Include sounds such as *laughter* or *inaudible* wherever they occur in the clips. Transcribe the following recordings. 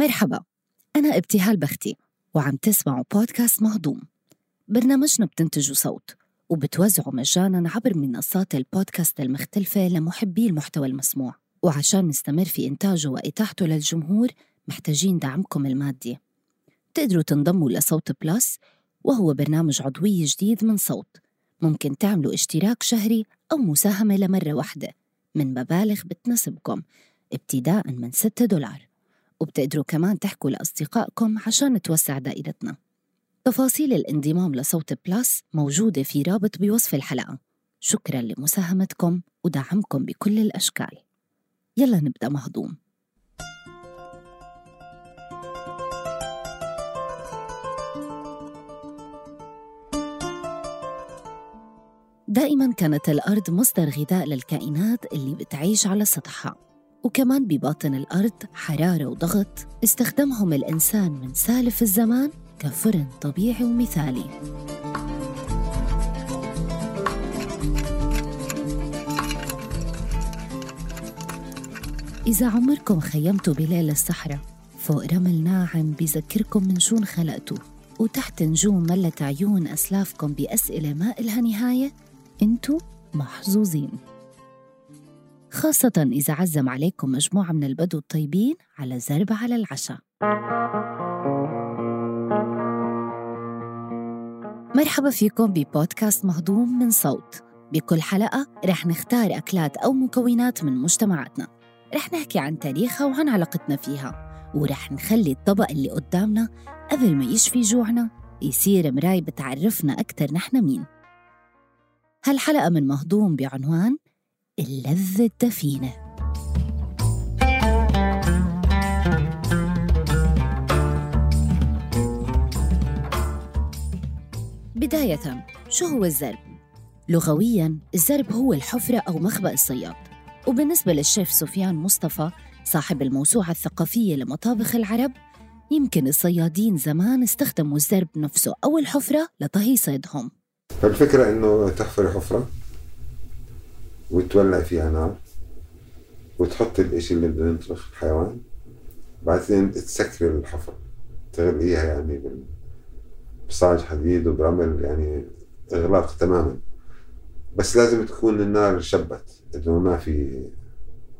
مرحبا أنا ابتهال بختي وعم تسمعوا بودكاست مهضوم. برنامجنا بتنتجوا صوت وبتوزعوا مجانا عبر منصات البودكاست المختلفة لمحبي المحتوى المسموع. وعشان نستمر في إنتاجه وإتاحته للجمهور محتاجين دعمكم المادي. تقدروا تنضموا لصوت بلس وهو برنامج عضوي جديد من صوت. ممكن تعملوا اشتراك شهري أو مساهمة لمرة واحدة. من مبالغ بتناسبكم ابتداء من 6 دولار. وبتقدروا كمان تحكوا لأصدقائكم عشان نتوسع دائرتنا. تفاصيل الانضمام لصوت بلس موجودة في رابط بوصف الحلقة. شكرا لمساهمتكم ودعمكم بكل الأشكال. يلا نبدأ مهضوم. دائما كانت الأرض مصدر غذاء للكائنات اللي بتعيش على سطحها. وكمان بباطن الأرض حرارة وضغط استخدمهم الإنسان من سالف الزمان كفرن طبيعي ومثالي. إذا عمركم خيمتوا بليل الصحراء فوق رمل ناعم بذكركم من شون خلقتوا وتحت نجوم ملت عيون أسلافكم بأسئلة ما إلها نهاية انتو محظوظين. خاصة إذا عزم عليكم مجموعة من البدو الطيبين على زربة على العشاء. مرحبا فيكم ببودكاست مهضوم من صوت. بكل حلقة رح نختار أكلات أو مكونات من مجتمعاتنا. رح نحكي عن تاريخها وعن علاقتنا فيها. ورح نخلي الطبق اللي قدامنا قبل ما يشفي جوعنا يصير مراي بتعرفنا أكتر نحن مين. هالحلقة من مهضوم بعنوان اللذة الدفينة بداية شو هو الزرب؟ لغوياً الزرب هو الحفرة أو مخبأ الصياد. وبالنسبة للشيف سفيان مصطفى صاحب الموسوعة الثقافية لمطابخ العرب يمكن الصيادين زمان استخدموا الزرب نفسه أو الحفرة لطهي صيدهم. فالفكرة إنه تحفر حفرة؟ وتولع فيها نار وتحط الإشي اللي بده ينطبخ الحيوان بعدين تسكر الحفرة تغليها يعني بصاج حديد وبرمل يعني إغلاق تماما. بس لازم تكون النار شبت إنه ما في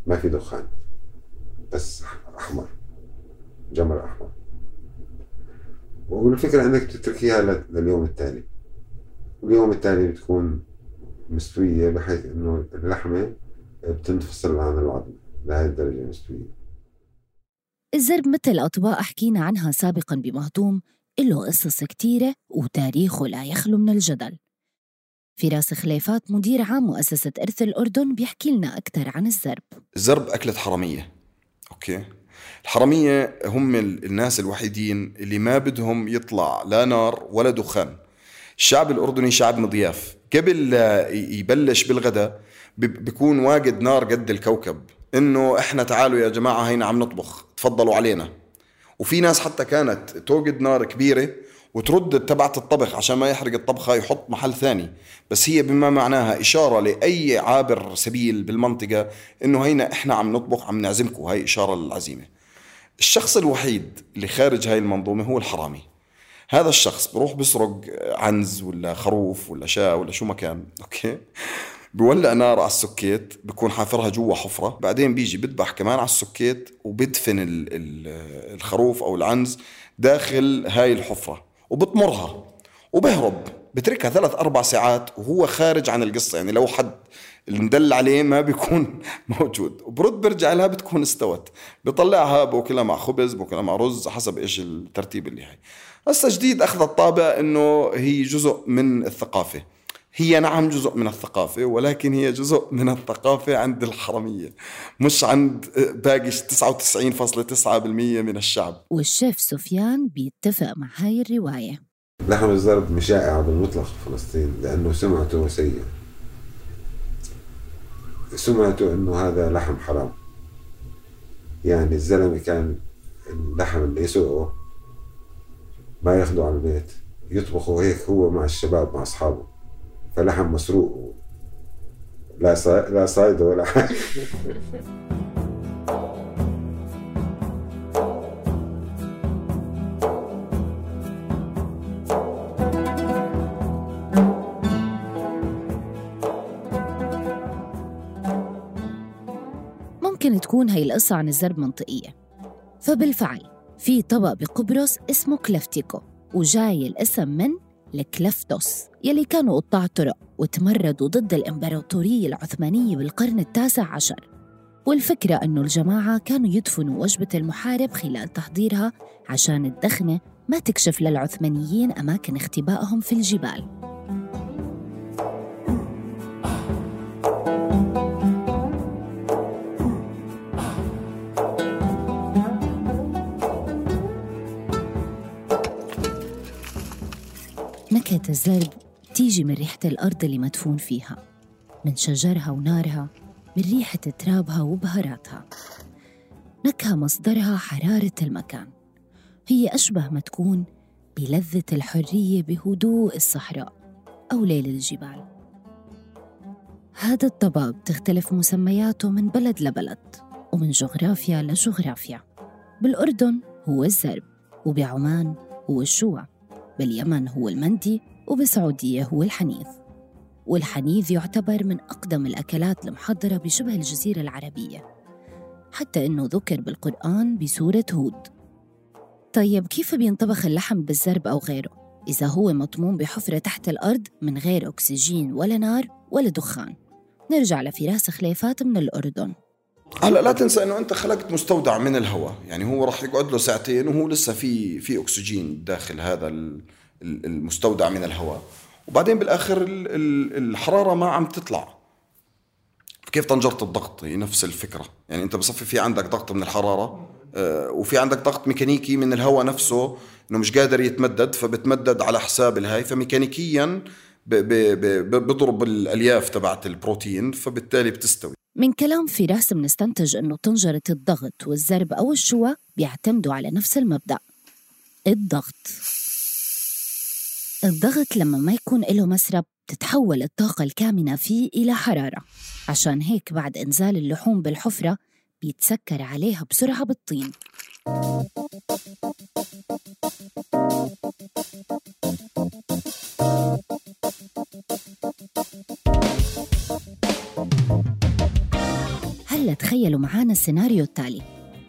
ما في دخان بس أحمر جمر أحمر. والفكرة إنك تتركيها لليوم التالي. اليوم التالي بتكون مستوية بحيث إنه اللحمة بتنفصل عن العظم لهذه الدرجة مستوية. الزرب مثل أطباق حكينا عنها سابقا بمهضوم له قصص كتيرة وتاريخه لا يخلو من الجدل. فراس خليفات مدير عام مؤسسة إرث الأردن بيحكي لنا أكثر عن الزرب. الزرب أكلة حرمية أوكي؟ الحرمية هم الناس الوحيدين اللي ما بدهم يطلع لا نار ولا دخان. الشعب الأردني شعب مضياف. قبل يبلش بالغداء بيكون واجد نار قد الكوكب. إنه إحنا تعالوا يا جماعة هينا عم نطبخ. تفضلوا علينا. وفي ناس حتى كانت توجد نار كبيرة وترد تبعت الطبخ عشان ما يحرق الطبخة يحط محل ثاني. بس هي بما معناها إشارة لأي عابر سبيل بالمنطقة إنه هينا إحنا عم نطبخ عم نعزمكم. هاي إشارة للعزيمة. الشخص الوحيد اللي خارج هاي المنظومة هو الحرامي. هذا الشخص بروح بسرق عنز ولا خروف ولا شاة ولا شو ما كان okay؟ بولع نار على السكيت بكون حافرها جوا حفرة بعدين بيجي بذبح كمان على السكيت وبدفن الخروف أو العنز داخل هاي الحفرة وبطمرها وبهرب بتركها ثلاث أربع ساعات وهو خارج عن القصة يعني لو حد المدل عليه ما بيكون *laughs* موجود وبرد برجع لها بتكون استوت بطلعها بوكلها مع خبز بوكلها مع رز حسب إيش الترتيب اللي هي. هسه جديد أخذ الطابع إنه هي جزء من الثقافة. هي نعم جزء من الثقافة ولكن هي جزء من الثقافة عند الحرمية مش عند باقي 99.9% من الشعب. والشيف سفيان بيتفق مع هاي الرواية. لحم الزرب مش شائع بالمطلق في فلسطين لأنه سمعته سيئة سمعته إنه هذا لحم حرام. يعني الزلمة كان اللحم اللي يسوقه ما ياخذوا على البيت. يطبخوا هيك هو مع الشباب مع أصحابه. فلحم مسروق. لا سا... لا صايده ولا حاجة. ممكن تكون هي القصة عن الزرب منطقية. فبالفعل في طبق بقبرص اسمه كلفتيكو وجاي الاسم من الكلفتوس يلي كانوا قطاع طرق وتمردوا ضد الإمبراطورية العثمانية بالقرن التاسع عشر. والفكرة أنه الجماعة كانوا يدفنوا وجبة المحارب خلال تحضيرها عشان الدخنة ما تكشف للعثمانيين أماكن اختبائهم في الجبال. الزرب تيجي من ريحة الأرض اللي مدفون فيها من شجرها ونارها من ريحة ترابها وبهاراتها. نكهة مصدرها حرارة المكان. هي أشبه ما تكون بلذة الحرية بهدوء الصحراء أو ليل الجبال. هذا الطبق بتختلف مسمياته من بلد لبلد ومن جغرافيا لجغرافيا. بالأردن هو الزرب وبعمان هو الشوى باليمن هو المندي وبالسعودية هو الحنيذ والحنيذ يعتبر من أقدم الأكلات المحضرة بشبه الجزيرة العربية حتى إنه ذكر بالقرآن بسورة هود. طيب كيف بينطبخ اللحم بالزرب أو غيره؟ إذا هو مطمون بحفرة تحت الأرض من غير أكسجين ولا نار ولا دخان. نرجع لفراس خليفات من الأردن. هلا لا تنسى إنه أنت خلقت مستودع من الهواء. يعني هو راح يقعد له ساعتين وهو لسه في في أكسجين داخل هذا المستودع من الهواء. وبعدين بالآخر الحرارة ما عم تطلع. كيف طنجره الضغط؟ هي نفس الفكرة. يعني أنت بصفي في عندك ضغط من الحرارة آه، وفي عندك ضغط ميكانيكي من الهواء نفسه إنه مش قادر يتمدد فبتمدد على حساب الهاي. فميكانيكيا بضرب الألياف تبعت البروتين فبالتالي بتستوي. من كلام فراس بنستنتج إنه طنجرة الضغط والزرب أو الشوى بيعتمدوا على نفس المبدأ الضغط. الضغط لما ما يكون له مسرب تتحول الطاقة الكامنة فيه إلى حرارة. عشان هيك بعد إنزال اللحوم بالحفرة بيتسكر عليها بسرعة بالطين. هلأ تخيلوا معانا السيناريو التالي.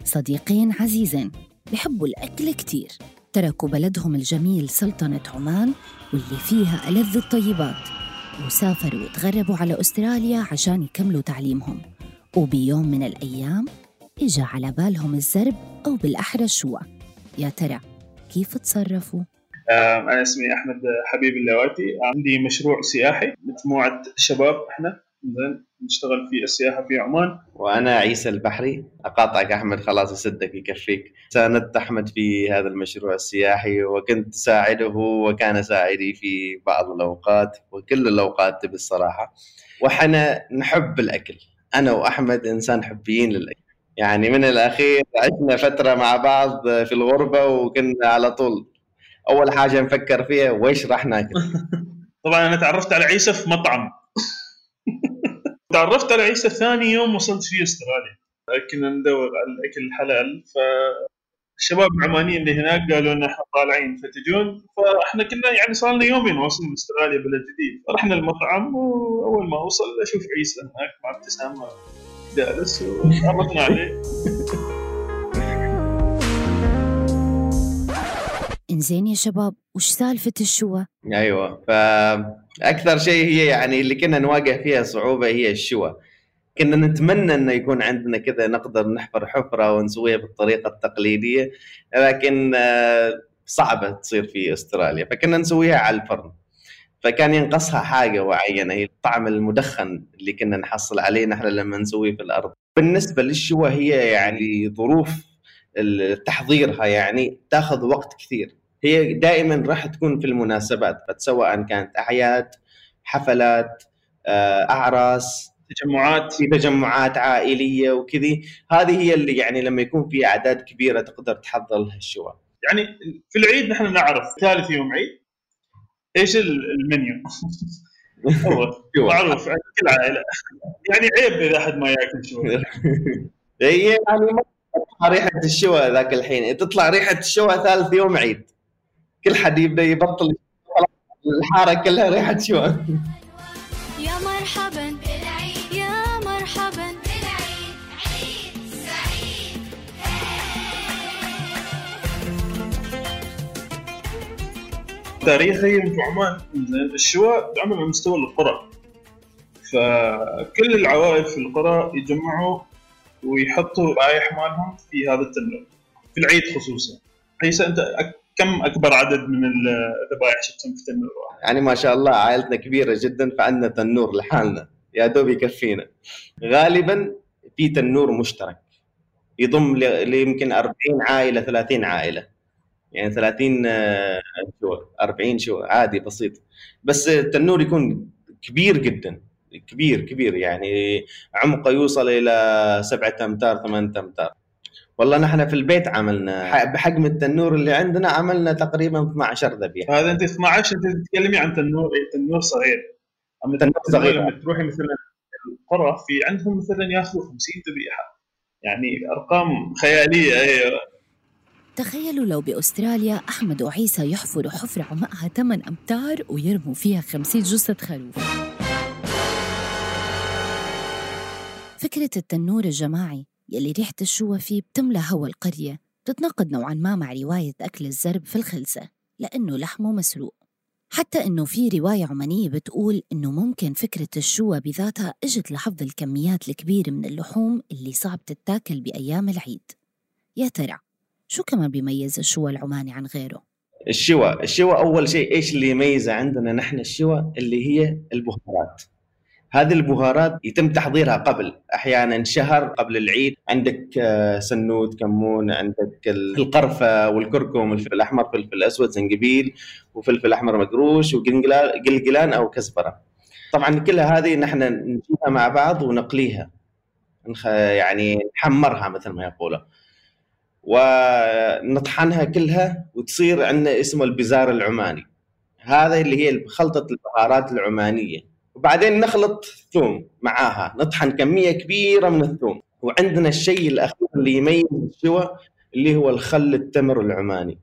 صديقين عزيزين بحبوا الأكل كتير. تركوا بلدهم الجميل سلطنة عمان واللي فيها ألذ الطيبات. وسافروا وتغربوا على أستراليا عشان يكملوا تعليمهم. وبيوم من الأيام إجا على بالهم الزرب أو بالأحرى الشوى يا ترى كيف تصرفوا؟ أنا اسمي أحمد حبيب اللواتي. عندي مشروع سياحي مجموعة شباب إحنا. زين. نشتغل في السياحة في عمان. وأنا عيسى البحري أقاطعك أحمد خلاص يصدق يكفيك. ساندت أحمد في هذا المشروع السياحي وكنت ساعده وكان ساعدي في بعض الأوقات وكل الأوقات بالصراحة. وحنا نحب الأكل. أنا وأحمد إنسان حبيين للأكل. يعني من الأخير عشنا فترة مع بعض في الغربة وكنا على طول. أول حاجة نفكر فيها ويش راح ناكل؟ *laughs* طبعا أنا تعرفت على عيسى في مطعم. تعرفت على عيسى ثاني يوم وصلت فيه استراليا. كنا ندور على الأكل الحلال. فالشباب العمانيين اللي هناك قالوا إن إحنا طالعين فتجون. فإحنا كنا يعني صار لنا يومين واصلين استراليا بلد جديد. فرحنا المطعم وأول ما اوصل أشوف عيسى هناك مع ابتسامة جالس وتعرفنا عليه. انزين يا شباب وش سالفة الشوى؟ أيوه فاكثر شيء هي يعني اللي كنا نواجه فيها صعوبة هي الشوى كنا نتمنى إنه يكون عندنا كذا نقدر نحفر حفرة ونسويها بالطريقة التقليدية لكن آه، صعبة تصير في أستراليا فكنا نسويها على الفرن. فكان ينقصها حاجة معينة هي الطعم المدخن اللي كنا نحصل عليه نحن لما نسويه في الأرض. بالنسبة للشوى هي يعني ظروف تحضيرها يعني تاخذ وقت كثير. هي دائما راح تكون في المناسبات سواء كانت أعياد حفلات آه، أعراس تجمعات. في تجمعات عائلية وكذي. هذه هي اللي يعني لما يكون في أعداد كبيرة تقدر تحضر لها الشواء. يعني في العيد نحن نعرف ثالث يوم عيد. إيش المنيو؟ *laughs* هو معروف عند كل عائلة. يعني عيب إذا أحد ما يأكل شوى *laughs* هي يعني ريحة الشوى ذاك الحين. تطلع ريحة الشوى ثالث يوم عيد. كل حد يبدأ يبطل الحارة كلها ريحه شو يا مرحبا. يا مرحبا. بالعيد عيد سعيد تاريخيا في عمان الشواء تعمل على مستوى القرى فكل العوائل في القرى يجمعوا ويحطوا رايح مالهم في هذا التنور في العيد خصوصا. حيث أنت كم أكبر عدد من الذبائح شفتهم في تنور واحد؟ يعني ما شاء الله عائلتنا كبيرة جدا فعندنا تنور لحالنا. يا دوب يكفينا. غالبا في تنور مشترك. يضم ليمكن 40 عائلة 30 عائلة. يعني 30 آه، شو 40 شو عادي بسيط. بس التنور يكون كبير جدا. كبير كبير. يعني عمقه يوصل إلى سبعة أمتار ثمانية أمتار. والله نحن في البيت عملنا بحجم التنور اللي عندنا عملنا تقريبا 12 ذبيحة. هذا أنت 12 أنت تتكلمي عن تنور تنور صغير. أما تنور صغير. لما تروحي مثلا القرى في عندهم مثلا ياخذوا 50 ذبيحة. يعني أرقام خيالية أيوه تخيلوا لو بأستراليا أحمد وعيسى يحفروا حفرة عمقها 8 أمتار ويرموا فيها 50 جثة خروف. فكرة التنور الجماعي يلي ريحة الشوى فيه بتملى هوا القرية بتتناقض نوعا ما مع رواية أكل الزرب في الخلسة لأنه لحمه مسروق حتى إنه في رواية عمانية بتقول إنه ممكن فكرة الشوى بذاتها إجت لحفظ الكميات الكبيرة من اللحوم اللي صعب تتاكل بأيام العيد. يا ترى شو كمان بيميز الشوى العماني عن غيره؟ الشوى الشوى أول شيء إيش اللي يميزه عندنا نحن الشوى اللي هي البهارات. هذه البهارات يتم تحضيرها قبل أحيانا شهر قبل العيد. عندك آه، سنود كمون عندك ال- القرفة والكركم الفلفل الأحمر فلفل أسود زنجبيل وفلفل أحمر مقروش وقلقلان قلقلان أو كزبرة. طبعا كلها هذه نحن نجيبها مع بعض ونقليها. يعني نحمرها مثل ما يقولوا. ونطحنها كلها وتصير عندنا اسمه البزار العماني. هذا اللي هي خلطة البهارات العمانية. وبعدين نخلط ثوم معاها نطحن كمية كبيرة من الثوم. وعندنا الشيء الأخير اللي يميز الشوى اللي هو الخل التمر العماني.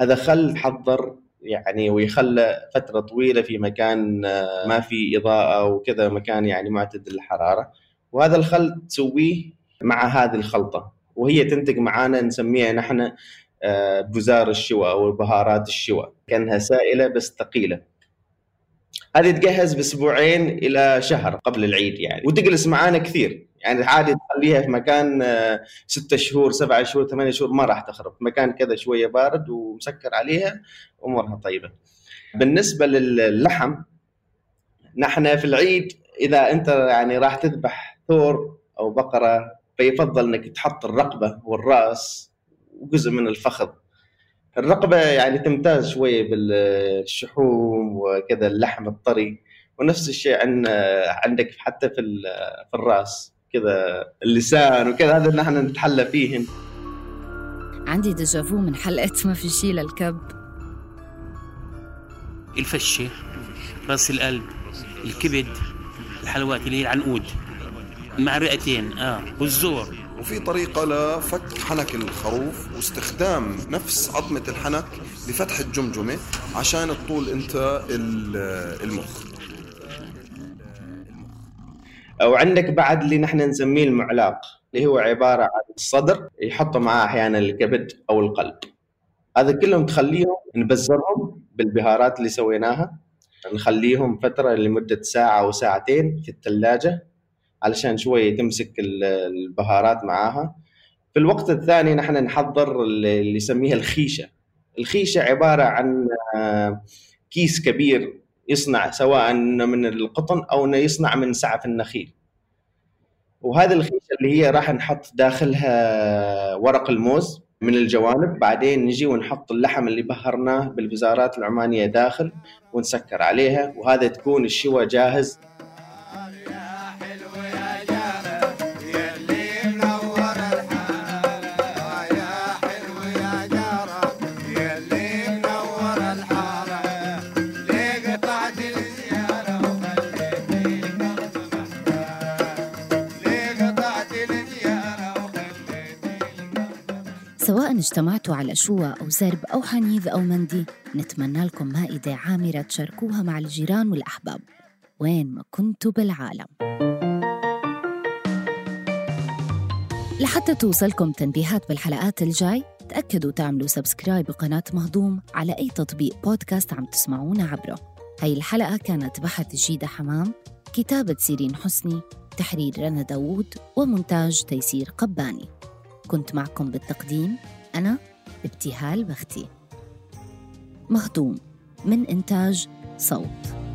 هذا خل حضر يعني ويخلى فترة طويلة في مكان آه، ما في إضاءة وكذا مكان يعني معتدل الحرارة وهذا الخل تسويه مع هذه الخلطة. وهي تنتج معانا نسميها نحن آه، بزار الشوى أو بهارات الشوى. كأنها سائلة بس ثقيلة. هذه تجهز بأسبوعين إلى شهر قبل العيد يعني. وتجلس معانا كثير. يعني عادي تخليها في مكان آه، ستة شهور سبعة شهور ثمانية شهور ما راح تخرب. مكان كذا شوية بارد ومسكر عليها أمورها طيبة. بالنسبة للحم نحن في العيد إذا أنت يعني راح تذبح ثور أو بقرة فيفضل إنك تحط الرقبة والرأس وجزء من الفخذ. الرقبة يعني تمتاز شوية بالشحوم وكذا اللحم الطري ونفس الشيء عن عندك حتى في ال- في الراس كذا اللسان وكذا هذا نحن نتحلى فيهن عندي ديجافو من حلقة ما في شي للكب. الفشة رأس القلب الكبد الحلويات اللي هي العنقود. مع رئتين آه والزور. وفي طريقة لفك حنك الخروف واستخدام نفس عظمة الحنك لفتح الجمجمة عشان تطول انت ال- المخ. أو عندك بعد اللي نحن نسميه المعلاق اللي هو عبارة عن الصدر يحطوا معاه أحيانا الكبد أو القلب. هذا كلهم تخليهم نبزرهم بالبهارات اللي سويناها. نخليهم فترة لمدة ساعة أو ساعتين في الثلاجه علشان شوي تمسك ال- البهارات معاها. في الوقت الثاني نحن نحضر اللي اللي يسميها الخيشة. الخيشة عبارة عن آه، كيس كبير يصنع سواء من القطن أو إنه يصنع من سعف النخيل. وهذه الخيشة اللي هي راح نحط داخلها ورق الموز من الجوانب. بعدين نجي ونحط اللحم اللي بهرناه بالبزارات العمانية داخل ونسكر عليها. وهذا تكون الشوى جاهز اجتمعتوا على شوى أو زرب أو حنيذ أو مندي نتمنى لكم مائدة عامرة تشاركوها مع الجيران والأحباب. وين ما كنتوا بالعالم. لحتى توصلكم تنبيهات بالحلقات الجاي تأكدوا تعملوا subscribe بقناة مهضوم على أي تطبيق بودكاست عم تسمعونا عبره. هاي الحلقة كانت بحث جيدة حمام كتابة سيرين حسني تحرير رنا داوود ومونتاج تيسير قباني. كنت معكم بالتقديم أنا ابتهال بختي. مهضوم من إنتاج صوت.